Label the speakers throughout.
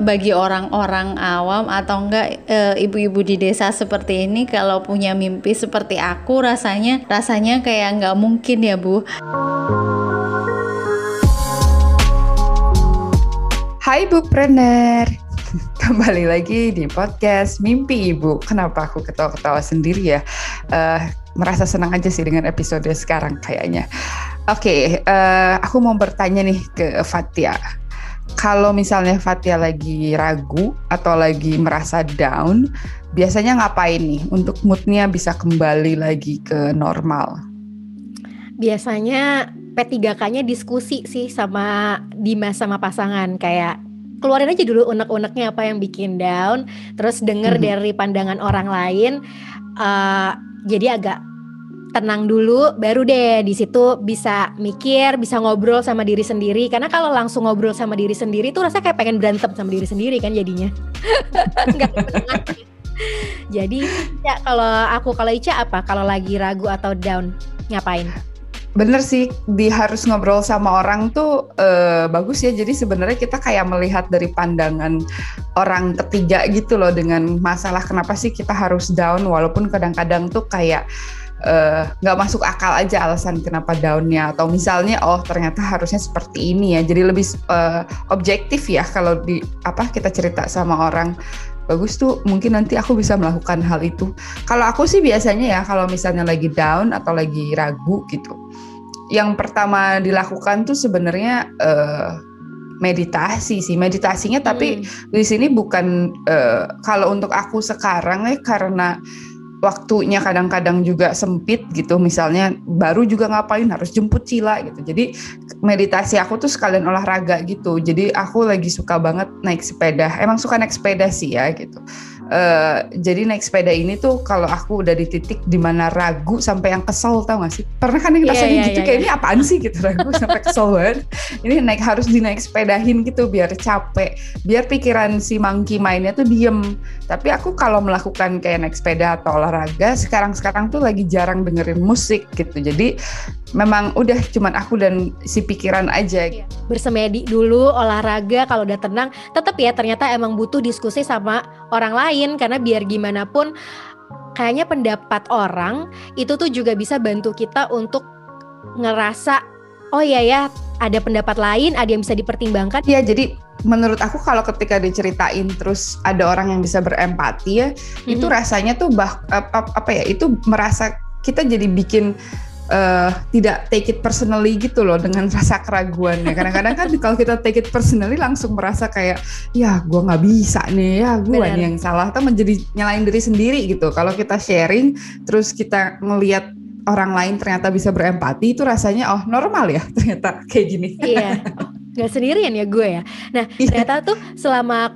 Speaker 1: bagi orang-orang awam atau enggak e, ibu-ibu di desa seperti ini kalau punya mimpi seperti aku rasanya rasanya kayak nggak mungkin ya Bu.
Speaker 2: Hai Bu Bupreneur, kembali lagi di podcast Mimpi Ibu. Kenapa aku ketawa-ketawa sendiri ya? Uh, merasa senang aja sih dengan episode sekarang kayaknya. Oke, okay, uh, eh, aku mau bertanya nih ke Fatia. Kalau misalnya Fatia lagi ragu atau lagi merasa down, biasanya ngapain nih untuk moodnya bisa kembali lagi ke normal?
Speaker 3: Biasanya P3K-nya diskusi sih sama Dimas sama pasangan kayak keluarin aja dulu unek-uneknya apa yang bikin down, terus denger hmm. dari pandangan orang lain. Uh, jadi agak tenang dulu baru deh di situ bisa mikir bisa ngobrol sama diri sendiri. Karena kalau langsung ngobrol sama diri sendiri tuh rasanya kayak pengen berantem sama diri sendiri kan jadinya. Jadi ya kalau aku kalau Ica apa? Kalau lagi ragu atau down ngapain?
Speaker 2: Bener sih, di harus ngobrol sama orang tuh uh, bagus ya. Jadi sebenarnya kita kayak melihat dari pandangan orang ketiga gitu loh dengan masalah kenapa sih kita harus down, walaupun kadang-kadang tuh kayak nggak uh, masuk akal aja alasan kenapa downnya. Atau misalnya oh ternyata harusnya seperti ini ya. Jadi lebih uh, objektif ya kalau di apa kita cerita sama orang. Bagus tuh mungkin nanti aku bisa melakukan hal itu. Kalau aku sih biasanya ya kalau misalnya lagi down atau lagi ragu gitu yang pertama dilakukan tuh sebenarnya uh, meditasi sih. Meditasinya tapi hmm. di sini bukan uh, kalau untuk aku sekarang ya karena waktunya kadang-kadang juga sempit gitu. Misalnya baru juga ngapain harus jemput Cila gitu. Jadi meditasi aku tuh sekalian olahraga gitu. Jadi aku lagi suka banget naik sepeda. Emang suka naik sepeda sih ya gitu Uh, jadi naik sepeda ini tuh kalau aku udah di titik di mana ragu sampai yang kesel tau gak sih pernah kan yang iya, rasanya yeah, yeah, gitu yeah, kayak yeah. ini apaan sih gitu ragu sampai kesel banget ini naik harus dinaik sepedahin gitu biar capek biar pikiran si monkey mainnya tuh diem tapi aku kalau melakukan kayak naik sepeda atau olahraga sekarang-sekarang tuh lagi jarang dengerin musik gitu jadi memang udah cuman aku dan si pikiran aja. Iya.
Speaker 3: Bersemedi dulu, olahraga, kalau udah tenang, tetap ya ternyata emang butuh diskusi sama orang lain karena biar gimana pun kayaknya pendapat orang itu tuh juga bisa bantu kita untuk ngerasa oh iya ya ada pendapat lain, ada yang bisa dipertimbangkan.
Speaker 2: Iya, jadi menurut aku kalau ketika diceritain terus ada orang yang bisa berempati ya, mm-hmm. itu rasanya tuh bah apa, apa ya, itu merasa kita jadi bikin uh, tidak take it personally gitu loh dengan rasa keraguannya. Kadang-kadang kan kalau kita take it personally langsung merasa kayak ya gue nggak bisa nih ya gue nih yang salah atau menjadi nyalain diri sendiri gitu. Kalau kita sharing terus kita ngelihat orang lain ternyata bisa berempati itu rasanya oh normal ya ternyata kayak gini.
Speaker 3: Iya. Gak sendirian ya gue ya. Nah iya. ternyata tuh selama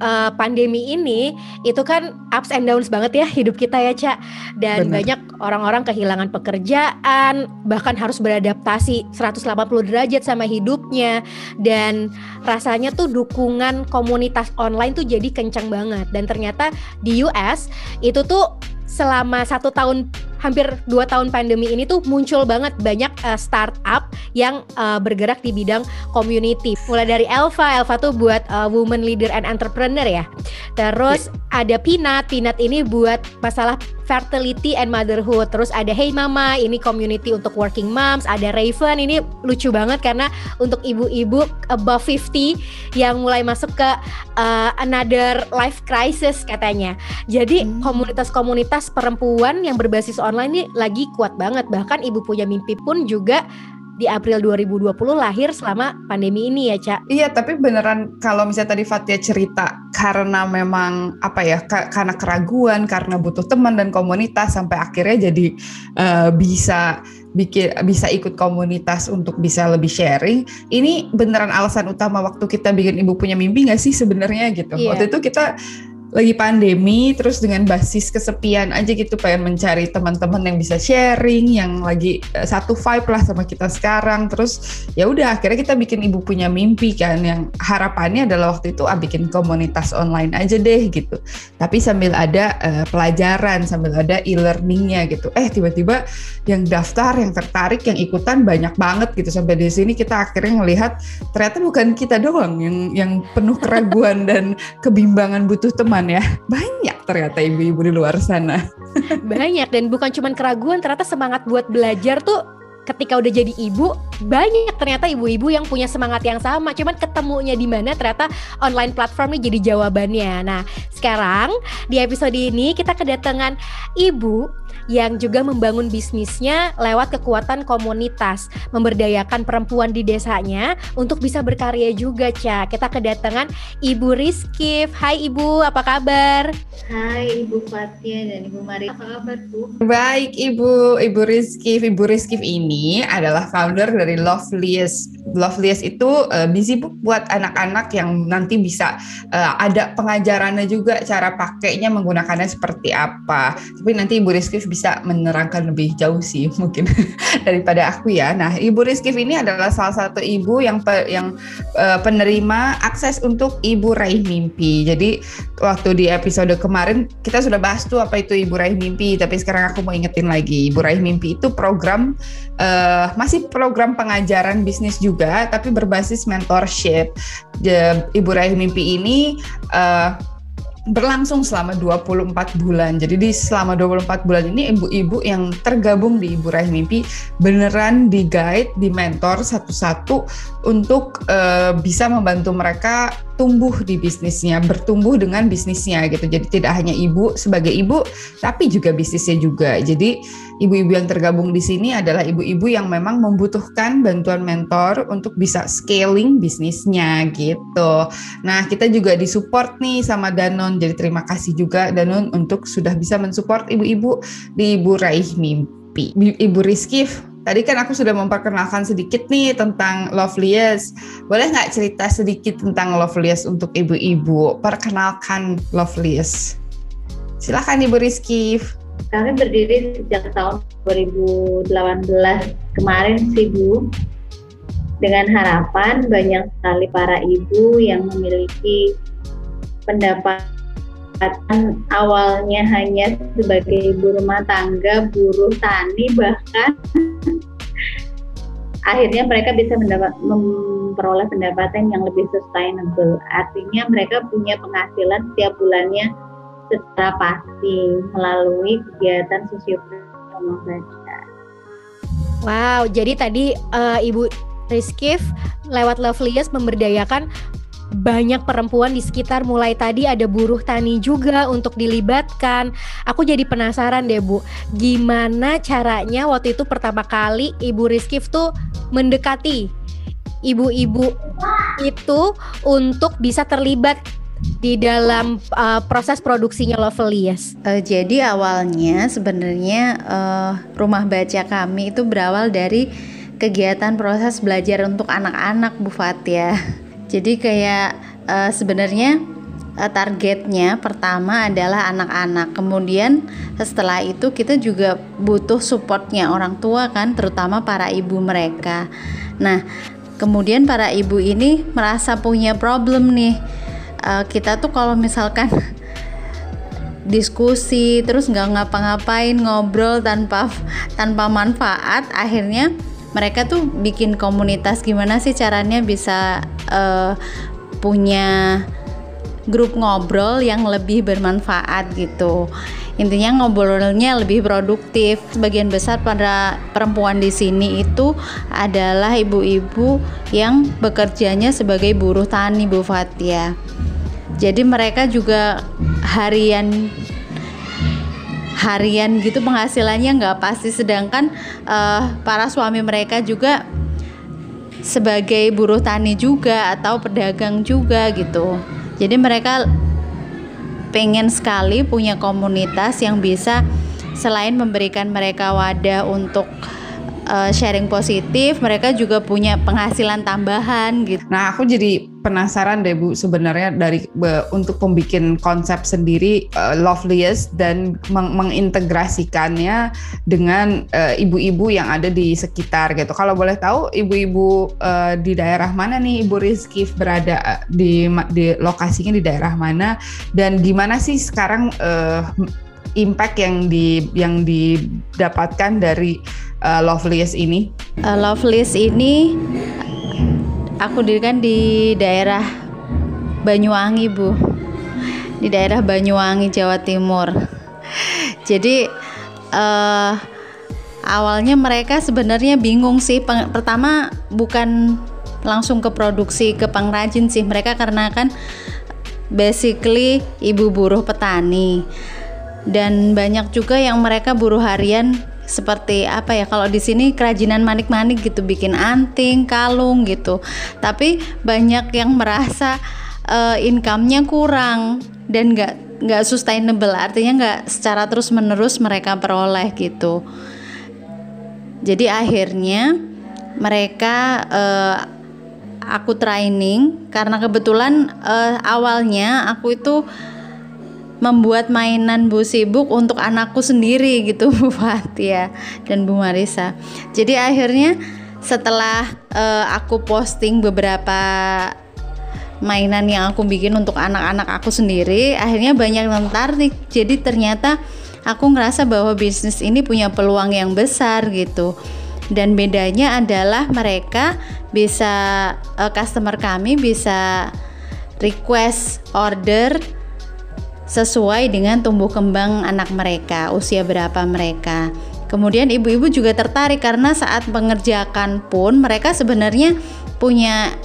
Speaker 3: uh, pandemi ini itu kan ups and downs banget ya hidup kita ya Cak dan Bener. banyak orang-orang kehilangan pekerjaan bahkan harus beradaptasi 180 derajat sama hidupnya. Dan rasanya tuh dukungan komunitas online tuh jadi kencang banget. Dan ternyata di US itu tuh selama satu tahun hampir dua tahun pandemi ini tuh muncul banget banyak uh, startup yang uh, bergerak di bidang community. Mulai dari Elva, Elva tuh buat uh, woman leader and entrepreneur ya. Terus yeah. ada Pinat, Pinat ini buat masalah fertility and motherhood. Terus ada Hey Mama, ini community untuk working moms. Ada Raven, ini lucu banget karena untuk ibu-ibu above 50 yang mulai masuk ke uh, another life crisis katanya. Jadi hmm. komunitas-komunitas hmm. perempuan yang berbasis online ini lagi kuat banget. Bahkan ibu punya mimpi pun juga di April 2020 lahir selama pandemi ini ya, Cak.
Speaker 2: Iya, tapi beneran kalau misalnya tadi Fatia cerita karena memang apa ya, karena keraguan, karena butuh teman dan komunitas sampai akhirnya jadi uh, bisa bikin bisa ikut komunitas untuk bisa lebih sharing. Ini beneran alasan utama waktu kita bikin Ibu punya mimpi nggak sih sebenarnya gitu. Iya. Waktu itu kita lagi pandemi terus dengan basis kesepian aja gitu pengen mencari teman-teman yang bisa sharing yang lagi uh, satu vibe lah sama kita sekarang. Terus ya udah akhirnya kita bikin ibu punya mimpi kan yang harapannya adalah waktu itu ah bikin komunitas online aja deh gitu. Tapi sambil ada uh, pelajaran sambil ada e-learningnya gitu. Eh tiba-tiba yang daftar yang tertarik yang ikutan banyak banget gitu. Sampai di sini kita akhirnya ngelihat ternyata bukan kita doang yang yang penuh keraguan dan kebimbangan butuh teman teman ya. Banyak ternyata ibu-ibu di luar sana.
Speaker 3: Banyak dan bukan cuma keraguan, ternyata semangat buat belajar tuh ketika udah jadi ibu banyak ternyata ibu-ibu yang punya semangat yang sama cuman ketemunya di mana ternyata online platform ini jadi jawabannya nah sekarang di episode ini kita kedatangan ibu yang juga membangun bisnisnya lewat kekuatan komunitas, memberdayakan perempuan di desanya untuk bisa berkarya juga, Ca. Kita kedatangan Ibu Rizkif. Hai Ibu, apa kabar?
Speaker 1: Hai Ibu Fatia dan Ibu Mari, apa kabar Bu?
Speaker 2: Baik Ibu, Ibu Rizkif. Ibu Rizkif ini adalah founder dari Loveliest. Loveliest itu uh, busy book buat anak-anak yang nanti bisa uh, ada pengajarannya juga cara pakainya menggunakannya seperti apa. Tapi nanti Ibu Rizkif bisa menerangkan lebih jauh sih mungkin daripada aku ya. Nah, Ibu Rizky ini adalah salah satu ibu yang pe, yang uh, penerima akses untuk Ibu Raih Mimpi. Jadi waktu di episode kemarin kita sudah bahas tuh apa itu Ibu Raih Mimpi, tapi sekarang aku mau ingetin lagi. Ibu Raih Mimpi itu program uh, masih program pengajaran bisnis juga tapi berbasis mentorship. Ibu Raih Mimpi ini uh, berlangsung selama 24 bulan. Jadi di selama 24 bulan ini ibu-ibu yang tergabung di Ibu Raih Mimpi beneran di guide, di mentor satu-satu untuk uh, bisa membantu mereka tumbuh di bisnisnya, bertumbuh dengan bisnisnya gitu. Jadi tidak hanya ibu sebagai ibu, tapi juga bisnisnya juga. Jadi ibu-ibu yang tergabung di sini adalah ibu-ibu yang memang membutuhkan bantuan mentor untuk bisa scaling bisnisnya gitu. Nah kita juga disupport nih sama Danon. Jadi terima kasih juga Danon untuk sudah bisa mensupport ibu-ibu di Ibu Raih Mimpi. Ibu Rizky Tadi kan aku sudah memperkenalkan sedikit nih tentang Loveliest. Boleh nggak cerita sedikit tentang Loveliest untuk ibu-ibu? Perkenalkan Loveliest. Silahkan Ibu Rizky.
Speaker 1: Kami berdiri sejak tahun 2018 kemarin sih Bu. Dengan harapan banyak sekali para ibu yang memiliki pendapat pendapatan awalnya hanya sebagai ibu rumah tangga, buruh tani bahkan akhirnya mereka bisa mendapat memperoleh pendapatan yang lebih sustainable. Artinya mereka punya penghasilan setiap bulannya secara pasti melalui kegiatan sosioekonomi mereka.
Speaker 3: Wow, jadi tadi uh, Ibu Rizkif lewat Loveliest memberdayakan banyak perempuan di sekitar mulai tadi ada buruh tani juga untuk dilibatkan. Aku jadi penasaran deh Bu, gimana caranya waktu itu pertama kali Ibu Rizkif tuh mendekati ibu-ibu itu untuk bisa terlibat di dalam uh, proses produksinya Lovelies?
Speaker 1: Uh, jadi awalnya sebenarnya uh, rumah baca kami itu berawal dari kegiatan proses belajar untuk anak-anak Bu Fatia. Jadi kayak uh, sebenarnya uh, targetnya pertama adalah anak-anak. Kemudian setelah itu kita juga butuh supportnya orang tua kan, terutama para ibu mereka. Nah, kemudian para ibu ini merasa punya problem nih. Uh, kita tuh kalau misalkan diskusi terus nggak ngapa-ngapain ngobrol tanpa tanpa manfaat akhirnya mereka tuh bikin komunitas gimana sih caranya bisa uh, punya grup ngobrol yang lebih bermanfaat gitu. Intinya ngobrolnya lebih produktif. Sebagian besar pada perempuan di sini itu adalah ibu-ibu yang bekerjanya sebagai buruh tani Bu Fatia jadi mereka juga harian harian gitu penghasilannya nggak pasti sedangkan uh, para suami mereka juga sebagai buruh tani juga atau pedagang juga gitu jadi mereka pengen sekali punya komunitas yang bisa selain memberikan mereka wadah untuk uh, sharing positif, mereka juga punya penghasilan tambahan gitu.
Speaker 2: Nah, aku jadi penasaran deh Bu sebenarnya dari be, untuk pembikin konsep sendiri uh, Loveliest dan meng mengintegrasikannya dengan eh, ibu-ibu uh, yang ada di sekitar gitu. Kalau boleh tahu ibu-ibu uh, di daerah mana nih Ibu Rizky berada di di lokasinya di daerah mana dan gimana sih sekarang uh, impact yang di yang didapatkan dari uh, Loveliest ini?
Speaker 1: Uh, Loveliest ini aku dirikan di daerah Banyuwangi bu. Di daerah Banyuwangi Jawa Timur. Jadi uh, awalnya mereka sebenarnya bingung sih. Peng pertama bukan langsung ke produksi ke pengrajin sih. Mereka karena kan basically ibu buruh petani. Dan banyak juga yang mereka buruh harian seperti apa ya kalau di sini kerajinan manik-manik gitu bikin anting, kalung gitu. Tapi banyak yang merasa uh, income-nya kurang dan nggak nggak sustainable artinya nggak secara terus menerus mereka peroleh gitu. Jadi akhirnya mereka uh, aku training karena kebetulan uh, awalnya aku itu membuat mainan Bu Sibuk untuk anakku sendiri gitu Bu Fatia dan Bu Marisa. Jadi akhirnya setelah uh, aku posting beberapa mainan yang aku bikin untuk anak-anak aku sendiri, akhirnya banyak yang tertarik. Jadi ternyata aku ngerasa bahwa bisnis ini punya peluang yang besar gitu. Dan bedanya adalah mereka bisa uh, customer kami bisa request order sesuai dengan tumbuh kembang anak mereka, usia berapa mereka. Kemudian ibu-ibu juga tertarik karena saat mengerjakan pun mereka sebenarnya punya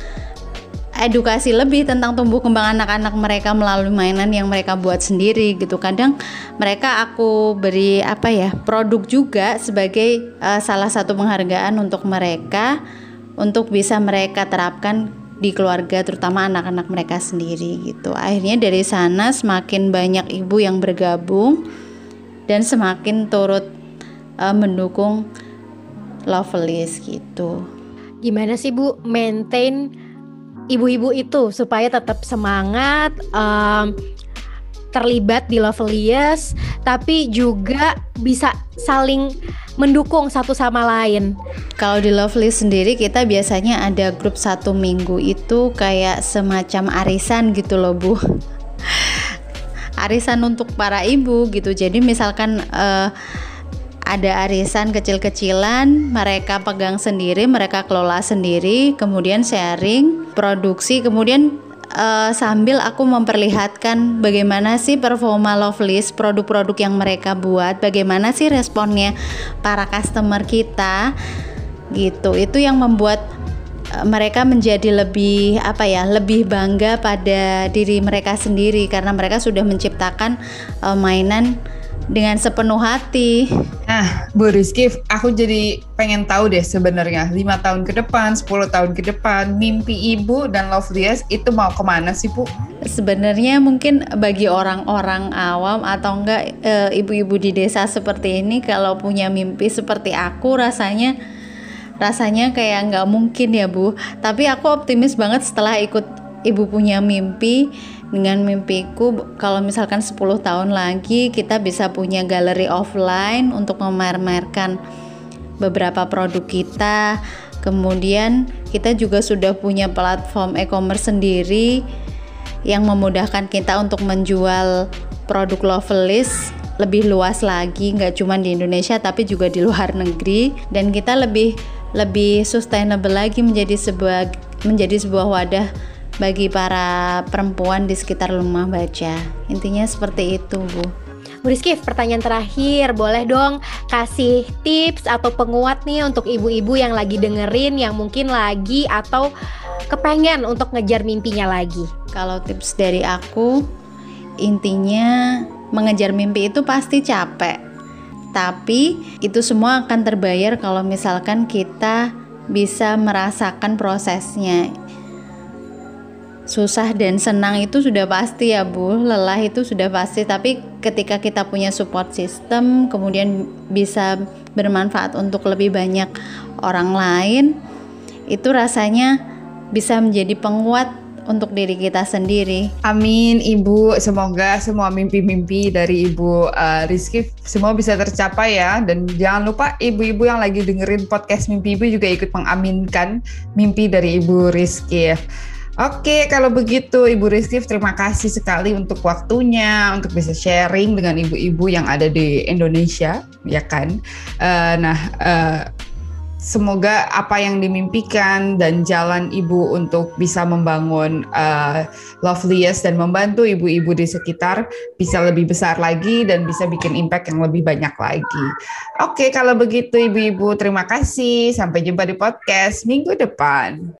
Speaker 1: edukasi lebih tentang tumbuh kembang anak-anak mereka melalui mainan yang mereka buat sendiri gitu. Kadang mereka aku beri apa ya produk juga sebagai uh, salah satu penghargaan untuk mereka untuk bisa mereka terapkan di keluarga terutama anak-anak mereka sendiri gitu. Akhirnya dari sana semakin banyak ibu yang bergabung dan semakin turut uh, mendukung Lovelis gitu.
Speaker 3: Gimana sih Bu maintain ibu-ibu itu supaya tetap semangat um, terlibat di Loveliest tapi juga bisa saling mendukung satu sama lain.
Speaker 1: Kalau di Lovely sendiri kita biasanya ada grup satu minggu itu kayak semacam arisan gitu loh bu. arisan untuk para ibu gitu. Jadi misalkan uh, ada arisan kecil-kecilan, mereka pegang sendiri, mereka kelola sendiri, kemudian sharing, produksi, kemudian uh, sambil aku memperlihatkan bagaimana sih performa Lovelist produk-produk yang mereka buat, bagaimana sih responnya para customer kita gitu. Itu yang membuat uh, mereka menjadi lebih apa ya, lebih bangga pada diri mereka sendiri karena mereka sudah menciptakan uh, mainan dengan sepenuh hati.
Speaker 2: Nah, Bu Rizky, aku jadi pengen tahu deh sebenarnya lima tahun ke depan, 10 tahun ke depan, mimpi Ibu dan Love Dias itu mau ke mana sih Bu?
Speaker 1: Sebenarnya mungkin bagi orang-orang awam atau enggak e, ibu-ibu di desa seperti ini kalau punya mimpi seperti aku rasanya rasanya kayak nggak mungkin ya Bu. Tapi aku optimis banget setelah ikut ibu punya mimpi dengan mimpiku kalau misalkan 10 tahun lagi kita bisa punya galeri offline untuk memamerkan beberapa produk kita. Kemudian kita juga sudah punya platform e-commerce sendiri yang memudahkan kita untuk menjual produk Lovelis lebih luas lagi nggak cuma di Indonesia tapi juga di luar negeri. Dan kita lebih lebih sustainable lagi menjadi sebuah menjadi sebuah wadah bagi para perempuan di sekitar rumah baca. Intinya seperti itu, Bu.
Speaker 3: Bu Rizky, pertanyaan terakhir, boleh dong kasih tips atau penguat nih untuk ibu-ibu yang lagi dengerin, yang mungkin lagi atau kepengen untuk ngejar mimpinya lagi.
Speaker 1: Kalau tips dari aku, intinya mengejar mimpi itu pasti capek. Tapi itu semua akan terbayar kalau misalkan kita bisa merasakan prosesnya susah dan senang itu sudah pasti ya Bu lelah itu sudah pasti tapi ketika kita punya support system kemudian bisa bermanfaat untuk lebih banyak orang lain itu rasanya bisa menjadi penguat untuk diri kita sendiri.
Speaker 2: Amin Ibu, semoga semua mimpi-mimpi dari Ibu uh, Rizky semua bisa tercapai ya dan jangan lupa ibu-ibu yang lagi dengerin podcast Mimpi Ibu juga ikut mengaminkan mimpi dari Ibu Rizky. Oke, kalau begitu Ibu Rizky terima kasih sekali untuk waktunya, untuk bisa sharing dengan ibu-ibu yang ada di Indonesia, ya kan? Uh, nah, uh, semoga apa yang dimimpikan dan jalan ibu untuk bisa membangun uh, Loveliest dan membantu ibu-ibu di sekitar bisa lebih besar lagi dan bisa bikin impact yang lebih banyak lagi. Oke, kalau begitu ibu-ibu terima kasih. Sampai jumpa di podcast minggu depan.